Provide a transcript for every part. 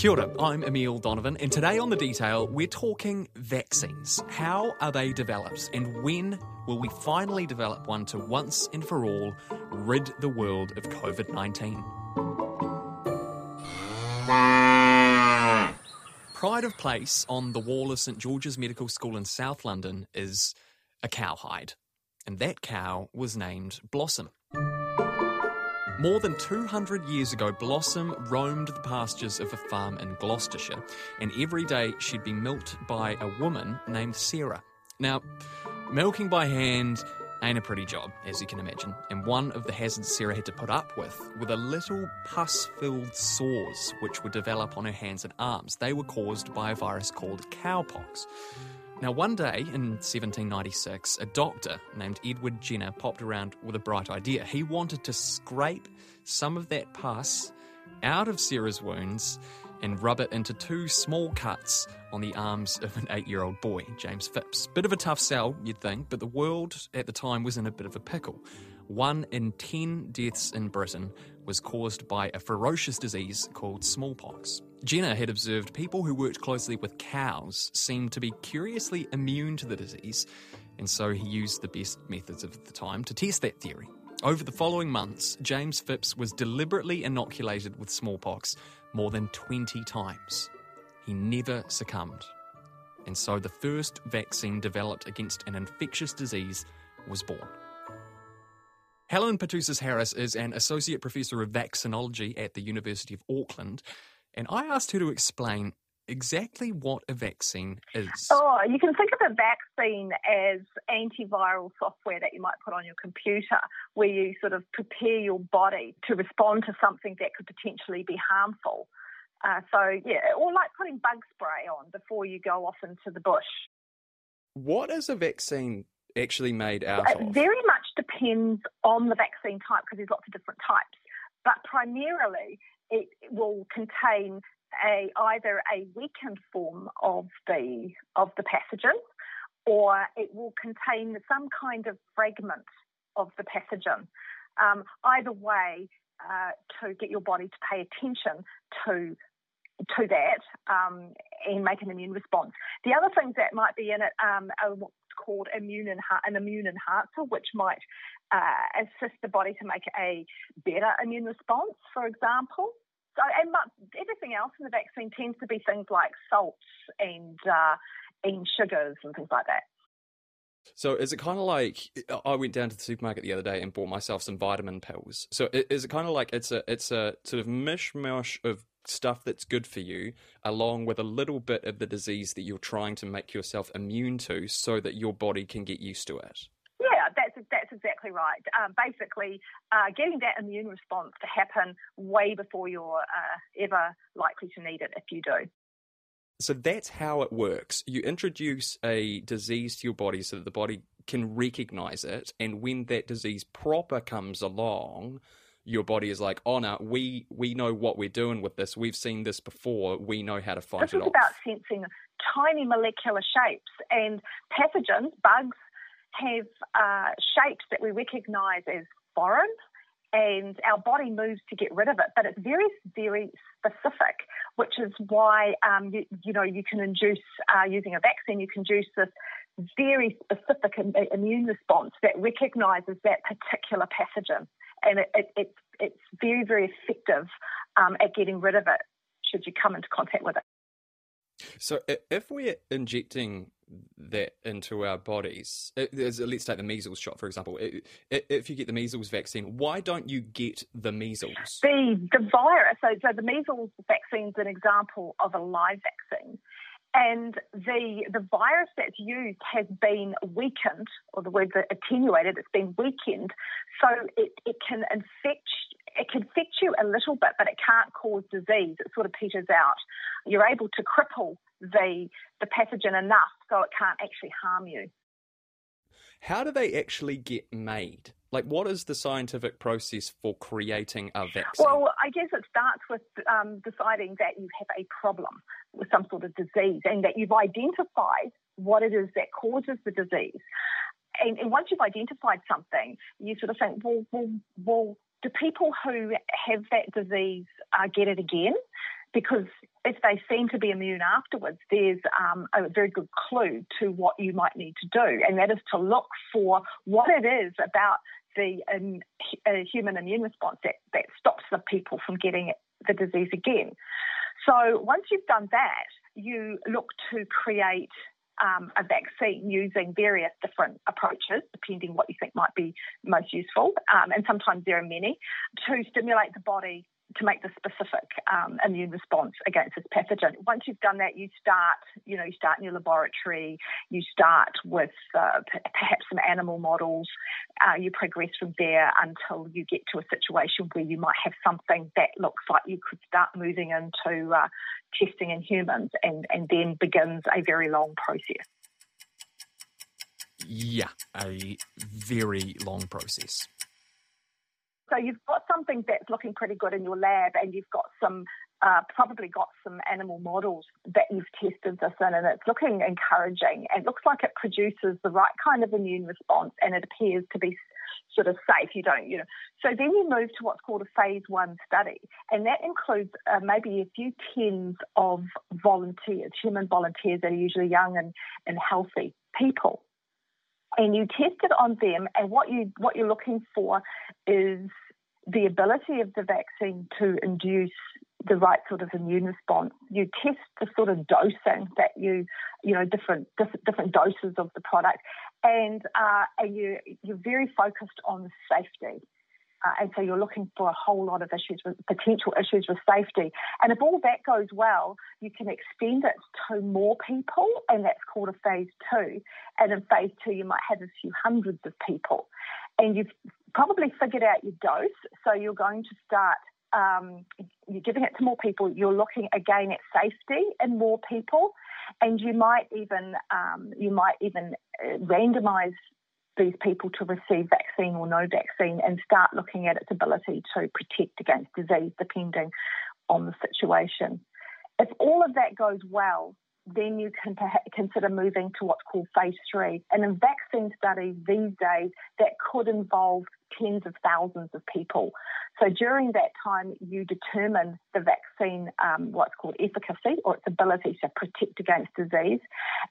Kia ora, I'm Emile Donovan, and today on The Detail, we're talking vaccines. How are they developed, and when will we finally develop one to once and for all rid the world of COVID 19? Pride of place on the wall of St George's Medical School in South London is a cowhide, and that cow was named Blossom. More than 200 years ago, Blossom roamed the pastures of a farm in Gloucestershire, and every day she'd be milked by a woman named Sarah. Now, milking by hand ain't a pretty job, as you can imagine, and one of the hazards Sarah had to put up with were the little pus filled sores which would develop on her hands and arms. They were caused by a virus called cowpox. Now, one day in 1796, a doctor named Edward Jenner popped around with a bright idea. He wanted to scrape some of that pus out of Sarah's wounds and rub it into two small cuts on the arms of an eight year old boy, James Phipps. Bit of a tough sell, you'd think, but the world at the time was in a bit of a pickle. One in ten deaths in Britain was caused by a ferocious disease called smallpox. Jenner had observed people who worked closely with cows seemed to be curiously immune to the disease, and so he used the best methods of the time to test that theory. Over the following months, James Phipps was deliberately inoculated with smallpox more than 20 times. He never succumbed. And so the first vaccine developed against an infectious disease was born. Helen Petousis Harris is an associate professor of vaccinology at the University of Auckland and I asked her to explain exactly what a vaccine is. Oh, you can think of a vaccine as antiviral software that you might put on your computer, where you sort of prepare your body to respond to something that could potentially be harmful. Uh, so, yeah, or like putting bug spray on before you go off into the bush. What is a vaccine actually made out it of? very much depends on the vaccine type because there's lots of different types. But primarily, it will contain a either a weakened form of the of the pathogen, or it will contain some kind of fragment of the pathogen. Um, either way, uh, to get your body to pay attention to to that um, and make an immune response. The other things that might be in it um, are called immune enha- an immune enhancer, which might uh, assist the body to make a better immune response, for example. So, and everything else in the vaccine tends to be things like salts and uh, and sugars and things like that. So is it kind of like I went down to the supermarket the other day and bought myself some vitamin pills? So is it kind of like it's a it's a sort of mishmash of stuff that's good for you, along with a little bit of the disease that you're trying to make yourself immune to, so that your body can get used to it? Yeah, that's that's exactly right. Um, basically, uh, getting that immune response to happen way before you're uh, ever likely to need it if you do. So that's how it works. You introduce a disease to your body so that the body can recognize it, and when that disease proper comes along, your body is like, "Oh no, we we know what we're doing with this. We've seen this before. We know how to fight this it off." This is about sensing tiny molecular shapes and pathogens, bugs, have uh, shapes that we recognise as foreign, and our body moves to get rid of it. But it's very, very specific, which is why um, you, you, know you can induce uh, using a vaccine. You can induce this very specific immune response that recognises that particular pathogen, and it, it, it, it's very, very effective um, at getting rid of it should you come into contact with it. So, if we're injecting that into our bodies, let's take the measles shot for example. If you get the measles vaccine, why don't you get the measles? The the virus. So, so the measles vaccine is an example of a live vaccine, and the the virus that's used has been weakened, or the word attenuated. It's been weakened, so it, it can infect it can affect you a little bit, but it can't cause disease. It sort of peters out. You're able to cripple the, the pathogen enough so it can't actually harm you. How do they actually get made? Like, what is the scientific process for creating a vaccine? Well, I guess it starts with um, deciding that you have a problem with some sort of disease and that you've identified what it is that causes the disease. And, and once you've identified something, you sort of think, well, well, well do people who have that disease uh, get it again? Because if they seem to be immune afterwards, there's um, a very good clue to what you might need to do, and that is to look for what it is about the um, human immune response that, that stops the people from getting the disease again. So once you've done that, you look to create um, a vaccine using various different approaches, depending what you think might be most useful, um, and sometimes there are many, to stimulate the body to make the specific um, immune response against this pathogen. Once you've done that, you start, you know, you start in your laboratory, you start with uh, perhaps some animal models, uh, you progress from there until you get to a situation where you might have something that looks like you could start moving into uh, testing in humans and, and then begins a very long process. Yeah, a very long process. So you've got something that's looking pretty good in your lab, and you've got some uh, probably got some animal models that you've tested this in, and it's looking encouraging. It looks like it produces the right kind of immune response, and it appears to be sort of safe. You don't, you know. So then you move to what's called a phase one study, and that includes uh, maybe a few tens of volunteers, human volunteers that are usually young and, and healthy people and you test it on them, and what you what you're looking for is the ability of the vaccine to induce the right sort of immune response. You test the sort of dosing that you, you know, different different, different doses of the product, and uh, and you you're very focused on safety. Uh, and so you're looking for a whole lot of issues with potential issues with safety. And if all that goes well, you can extend it to more people, and that's called a phase two. And in phase two, you might have a few hundreds of people. And you've probably figured out your dose, so you're going to start. Um, you're giving it to more people. You're looking again at safety in more people, and you might even um, you might even uh, randomize these people to receive vaccine or no vaccine and start looking at its ability to protect against disease depending on the situation. If all of that goes well, then you can consider moving to what's called phase three. And in vaccine studies these days, that could involve tens of thousands of people. So during that time, you determine the vaccine, um, what's called efficacy or its ability to protect against disease,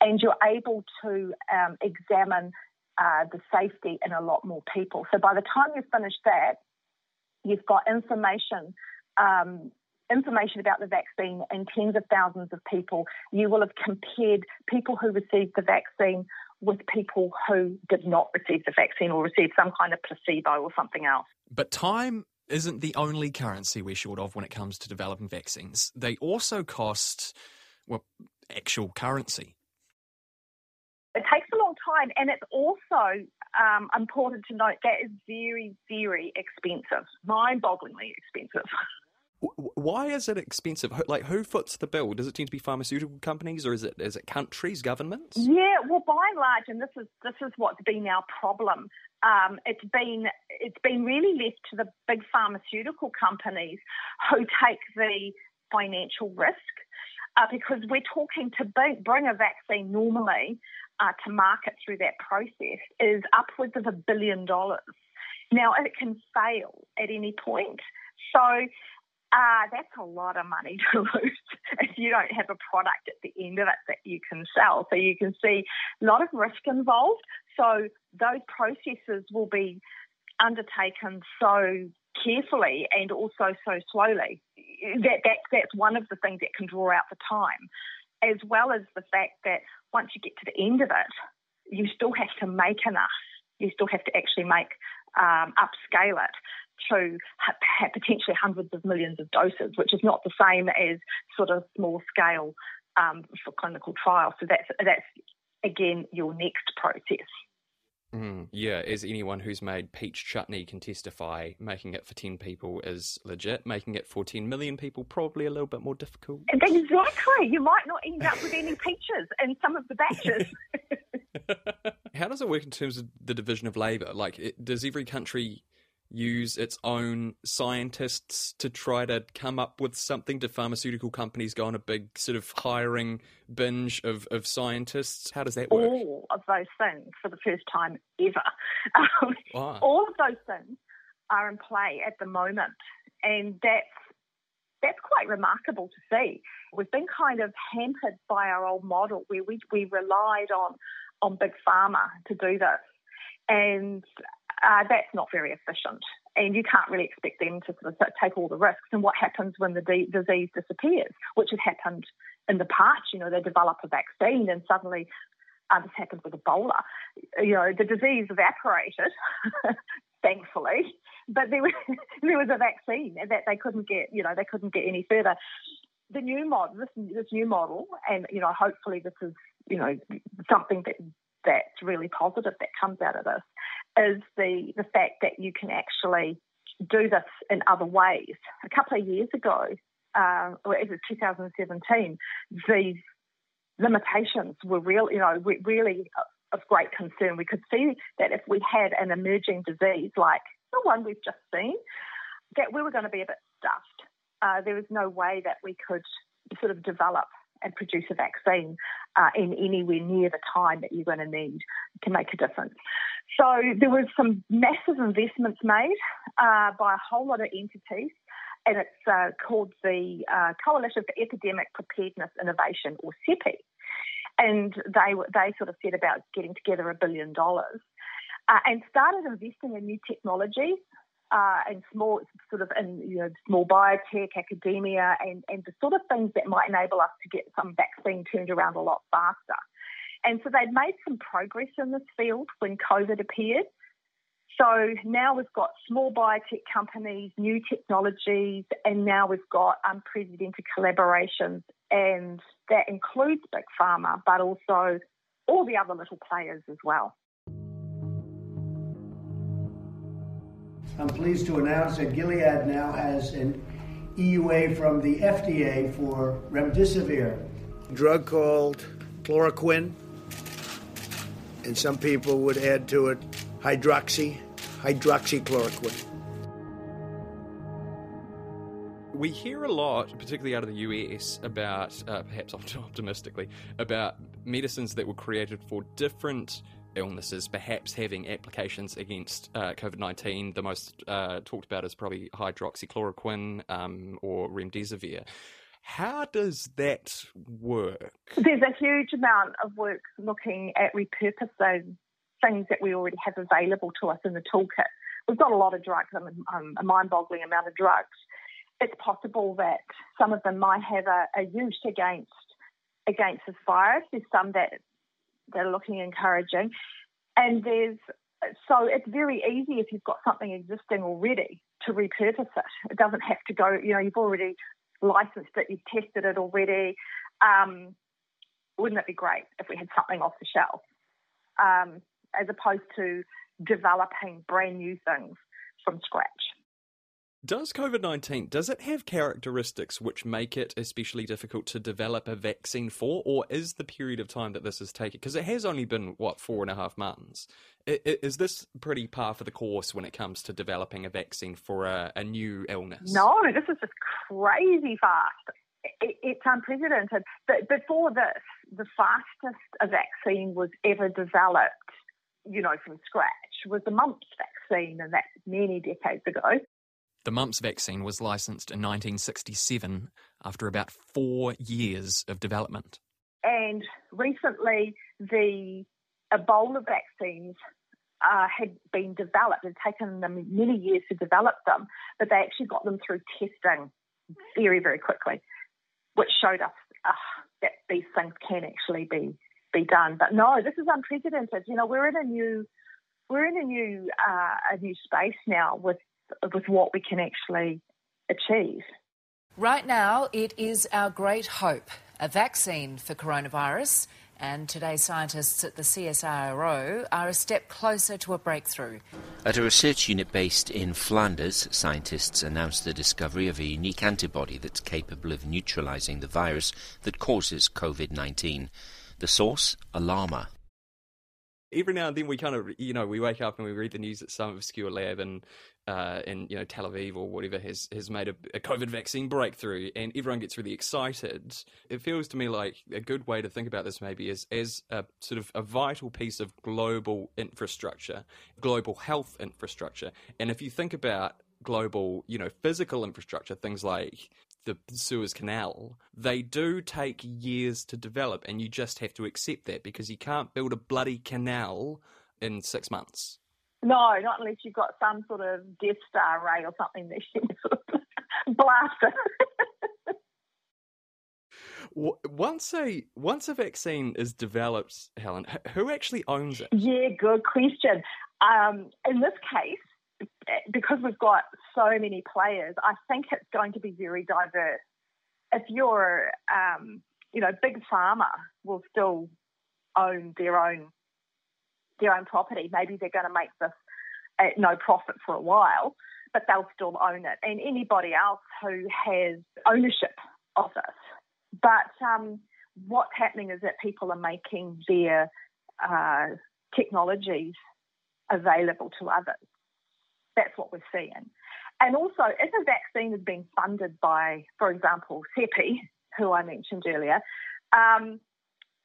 and you're able to um, examine uh, the safety in a lot more people. So by the time you finish that, you've got information. Um, information about the vaccine in tens of thousands of people. You will have compared people who received the vaccine with people who did not receive the vaccine or received some kind of placebo or something else. But time isn't the only currency we're short of when it comes to developing vaccines. They also cost, well, actual currency. It takes time, and it's also um, important to note that is very, very expensive, mind-bogglingly expensive. Why is it expensive? Like, who foots the bill? Does it tend to be pharmaceutical companies, or is it is it countries, governments? Yeah, well, by and large, and this is this is what's been our problem. Um, it's been it's been really left to the big pharmaceutical companies who take the financial risk. Uh, because we're talking to bring a vaccine normally uh, to market through that process is upwards of a billion dollars. Now, it can fail at any point. So uh, that's a lot of money to lose if you don't have a product at the end of it that you can sell. So you can see a lot of risk involved. So those processes will be undertaken so carefully and also so slowly. That, that that's one of the things that can draw out the time, as well as the fact that once you get to the end of it, you still have to make enough. You still have to actually make um, upscale it to potentially hundreds of millions of doses, which is not the same as sort of small scale um, for clinical trials. So that's that's again your next process. Mm, yeah, as anyone who's made peach chutney can testify, making it for 10 people is legit. Making it for 10 million people, probably a little bit more difficult. Exactly. You might not end up with any peaches in some of the batches. How does it work in terms of the division of labour? Like, it, does every country use its own scientists to try to come up with something? Do pharmaceutical companies go on a big sort of hiring binge of, of scientists? How does that work? All of those things for the first time ever. Um, wow. All of those things are in play at the moment, and that's that's quite remarkable to see. We've been kind of hampered by our old model where we, we relied on, on big pharma to do this. And uh, that's not very efficient. And you can't really expect them to sort of take all the risks. And what happens when the disease disappears, which has happened in the past? You know, they develop a vaccine and suddenly uh, this happened with Ebola. You know, the disease evaporated, thankfully, but there was, there was a vaccine that they couldn't get. You know, they couldn't get any further. The new model, this, this new model, and you know, hopefully this is you know something that that's really positive that comes out of this is the the fact that you can actually do this in other ways. A couple of years ago, uh, it was 2017, these limitations were real, you know, really of great concern. We could see that if we had an emerging disease like the one we've just seen, that we were going to be a bit stuffed. Uh, there was no way that we could sort of develop and produce a vaccine uh, in anywhere near the time that you're going to need to make a difference. So there was some massive investments made uh, by a whole lot of entities, and it's uh, called the uh, Coalition for Epidemic Preparedness Innovation, or CEPI. And they they sort of set about getting together a billion dollars uh, and started investing in new technologies uh, and small sort of in you know small biotech, academia, and and the sort of things that might enable us to get some vaccine turned around a lot faster. And so they'd made some progress in this field when COVID appeared. So now we've got small biotech companies, new technologies, and now we've got um, unprecedented collaborations, and that includes big pharma, but also all the other little players as well. I'm pleased to announce that Gilead now has an EUA from the FDA for remdesivir, drug called chloroquine, and some people would add to it hydroxy, hydroxychloroquine. We hear a lot, particularly out of the US, about, uh, perhaps optimistically, about medicines that were created for different illnesses, perhaps having applications against uh, COVID 19. The most uh, talked about is probably hydroxychloroquine um, or remdesivir. How does that work? There's a huge amount of work looking at repurposing things that we already have available to us in the toolkit. We've got a lot of drugs, um, a mind boggling amount of drugs. It's possible that some of them might have a, a use against against this virus. There's some that they're looking encouraging. And there's so it's very easy if you've got something existing already to repurpose it. It doesn't have to go, you know, you've already licensed it, you've tested it already. Um, wouldn't it be great if we had something off the shelf um, as opposed to developing brand new things from scratch? Does COVID 19, does it have characteristics which make it especially difficult to develop a vaccine for, or is the period of time that this has taken, because it has only been, what, four and a half months? Is this pretty par for the course when it comes to developing a vaccine for a, a new illness? No, this is just crazy fast. it's unprecedented. But before this, the fastest a vaccine was ever developed, you know, from scratch was the mumps vaccine, and that's many decades ago. The mumps vaccine was licensed in 1967 after about four years of development. And recently, the Ebola vaccines uh, had been developed. It had taken them many years to develop them, but they actually got them through testing very, very quickly, which showed us uh, that these things can actually be be done. But no, this is unprecedented. You know, we're in a new we're in a new uh, a new space now with with what we can actually achieve. Right now, it is our great hope a vaccine for coronavirus. And today, scientists at the CSIRO are a step closer to a breakthrough. At a research unit based in Flanders, scientists announced the discovery of a unique antibody that's capable of neutralizing the virus that causes COVID 19. The source, a llama. Every now and then, we kind of, you know, we wake up and we read the news that some obscure lab and uh, in you know Tel Aviv or whatever has has made a, a, COVID vaccine breakthrough, and everyone gets really excited. It feels to me like a good way to think about this maybe is as a sort of a vital piece of global infrastructure, global health infrastructure. And if you think about global, you know, physical infrastructure, things like the Suez Canal, they do take years to develop, and you just have to accept that because you can't build a bloody canal in six months. No, not unless you've got some sort of Death Star ray or something that you sort of blast it. once a once a vaccine is developed, Helen, who actually owns it? Yeah, good question. Um, in this case, because we've got so many players, I think it's going to be very diverse. If you're, um, you know, big pharma will still own their own their own property. Maybe they're going to make this at no profit for a while, but they'll still own it. And anybody else who has ownership of this. But um, what's happening is that people are making their uh, technologies available to others. That's what we're seeing. And also, if a vaccine is being funded by, for example, CEPI, who I mentioned earlier, um,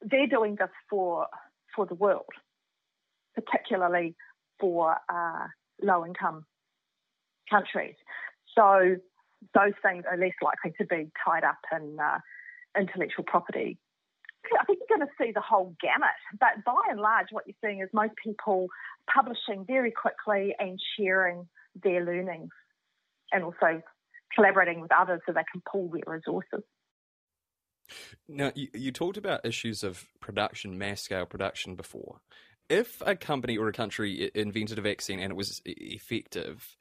they're doing this for for the world, particularly for uh, low income countries. So those things are less likely to be tied up in uh, intellectual property. I think you're going to see the whole gamut, but by and large, what you're seeing is most people publishing very quickly and sharing their learnings and also collaborating with others so they can pool their resources. Now, you, you talked about issues of production, mass scale production before. If a company or a country invented a vaccine and it was effective,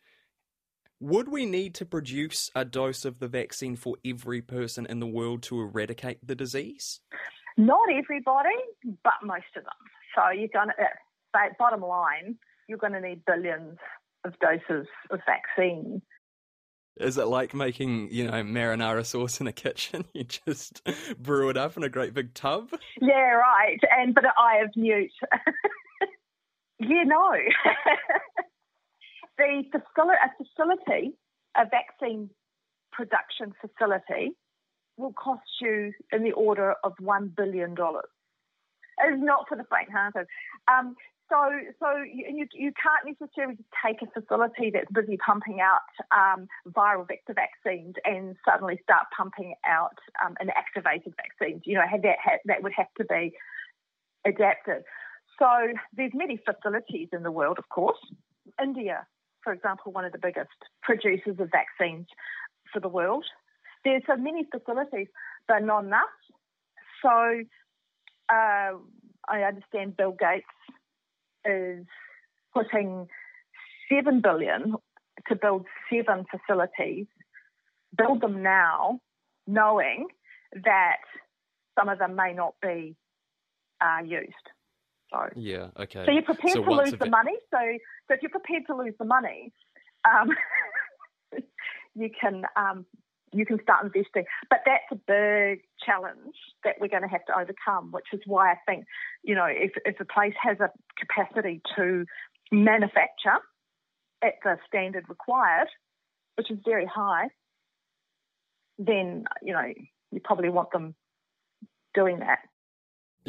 would we need to produce a dose of the vaccine for every person in the world to eradicate the disease? Not everybody, but most of them. So you're going to, uh, bottom line, you're going to need billions of doses of vaccine. Is it like making, you know, marinara sauce in a kitchen? You just brew it up in a great big tub? Yeah, right. And but I have newt. yeah, no. the facility, a facility, a vaccine production facility, will cost you in the order of one billion dollars. It's not for the faint-hearted. Um, so, so you, you can't necessarily just take a facility that's busy pumping out um, viral vector vaccines and suddenly start pumping out um, inactivated vaccines. You know, that that would have to be adapted. So there's many facilities in the world, of course. India for example, one of the biggest producers of vaccines for the world. There's so many facilities, but not enough. So uh, I understand Bill Gates is putting seven billion to build seven facilities. Build them now, knowing that some of them may not be uh, used. So yeah, okay. So you're prepared so to lose the money. So so if you're prepared to lose the money, um, you can um, you can start investing. But that's a big challenge that we're going to have to overcome, which is why I think you know if if a place has a capacity to manufacture at the standard required, which is very high, then you know you probably want them doing that.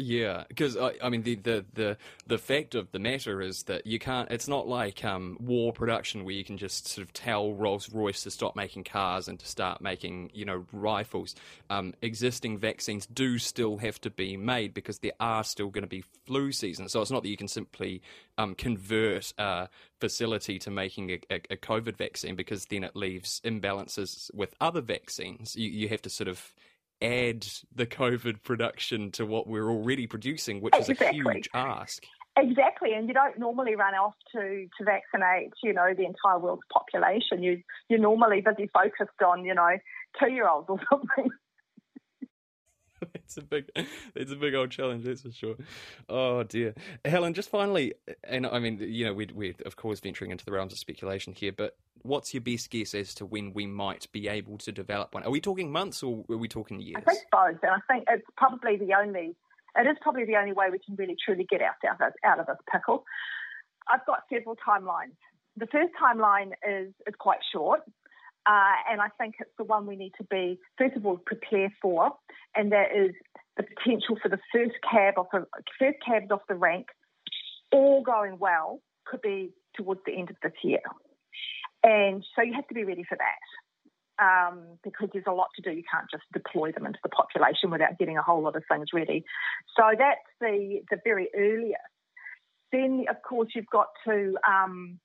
Yeah, because I, I, mean the, the, the the fact of the matter is that you can't. It's not like um, war production where you can just sort of tell Rolls Royce to stop making cars and to start making you know rifles. Um, existing vaccines do still have to be made because there are still going to be flu seasons. So it's not that you can simply um, convert a facility to making a, a, a, COVID vaccine because then it leaves imbalances with other vaccines. You you have to sort of add the COVID production to what we're already producing, which exactly. is a huge ask. Exactly, and you don't normally run off to, to vaccinate, you know, the entire world's population. You you're normally busy focused on, you know, two year olds or something. it's a big, it's a big old challenge, that's for sure. Oh dear, Helen. Just finally, and I mean, you know, we're, we're of course venturing into the realms of speculation here, but what's your best guess as to when we might be able to develop one? Are we talking months or are we talking years? I think both, and I think it's probably the only. It is probably the only way we can really truly get ourselves out of this pickle. I've got several timelines. The first timeline is is quite short. Uh, and I think it's the one we need to be, first of all, prepare for, and that is the potential for the first cab off the first cabs off the rank, all going well, could be towards the end of this year. And so you have to be ready for that. um, because there's a lot to do. You can't just deploy them into the population without getting a whole lot of things ready. So that's the, the very earliest. Then, of course, you've got to um,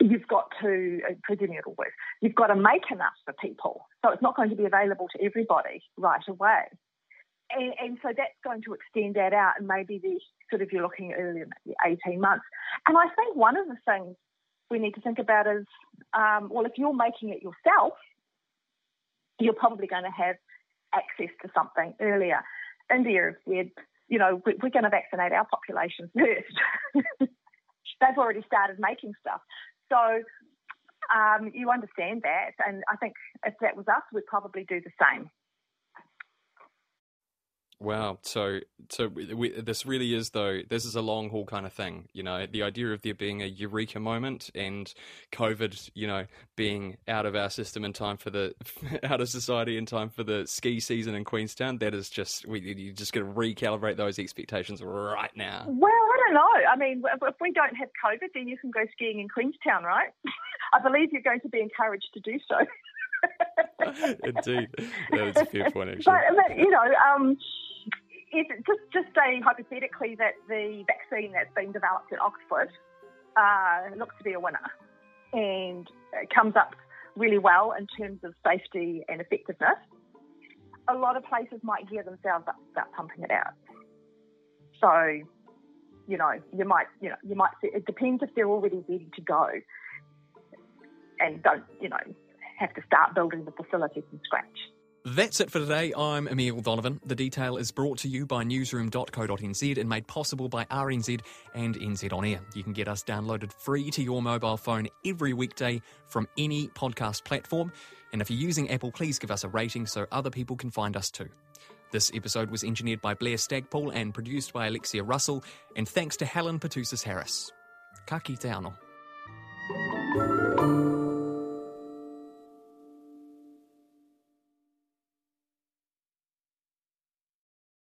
you've got to uh, presuming it'll work. You've got to make enough for people, so it's not going to be available to everybody right away. And, and, so that's going to extend that out, and maybe the sort of you're looking at earlier, maybe 18 months. And I think one of the things we need to think about is, um, well, if you're making it yourself, you're probably going to have access to something earlier. India, we're, you know, we're going to vaccinate our population first. They've already started making stuff. So um, you understand that. And I think if that was us, we'd probably do the same. Wow. So, so we, this really is though. This is a long haul kind of thing. You know, the idea of there being a eureka moment and COVID, you know, being out of our system in time for the out of society in time for the ski season in Queenstown. That is just we you just got to recalibrate those expectations right now. Well, don't know. I mean, if we don't have COVID, then you can go skiing in Queenstown, right? I believe you're going to be encouraged to do so. Indeed, that is a fair point. Actually, but, but you know, um, if, just just say hypothetically that the vaccine that's been developed at Oxford uh, looks to be a winner and it comes up really well in terms of safety and effectiveness, a lot of places might gear themselves up start pumping it out. So, you know, you might, you know, you might. It depends if they're already ready to go, and don't, you know, have to start building the facility from scratch. That's it for today. I'm Emile Donovan. The detail is brought to you by newsroom.co.nz and made possible by RNZ and NZ On Air. You can get us downloaded free to your mobile phone every weekday from any podcast platform. And if you're using Apple, please give us a rating so other people can find us too. This episode was engineered by Blair Stagpole and produced by Alexia Russell. And thanks to Helen Petousis Harris. Ka kite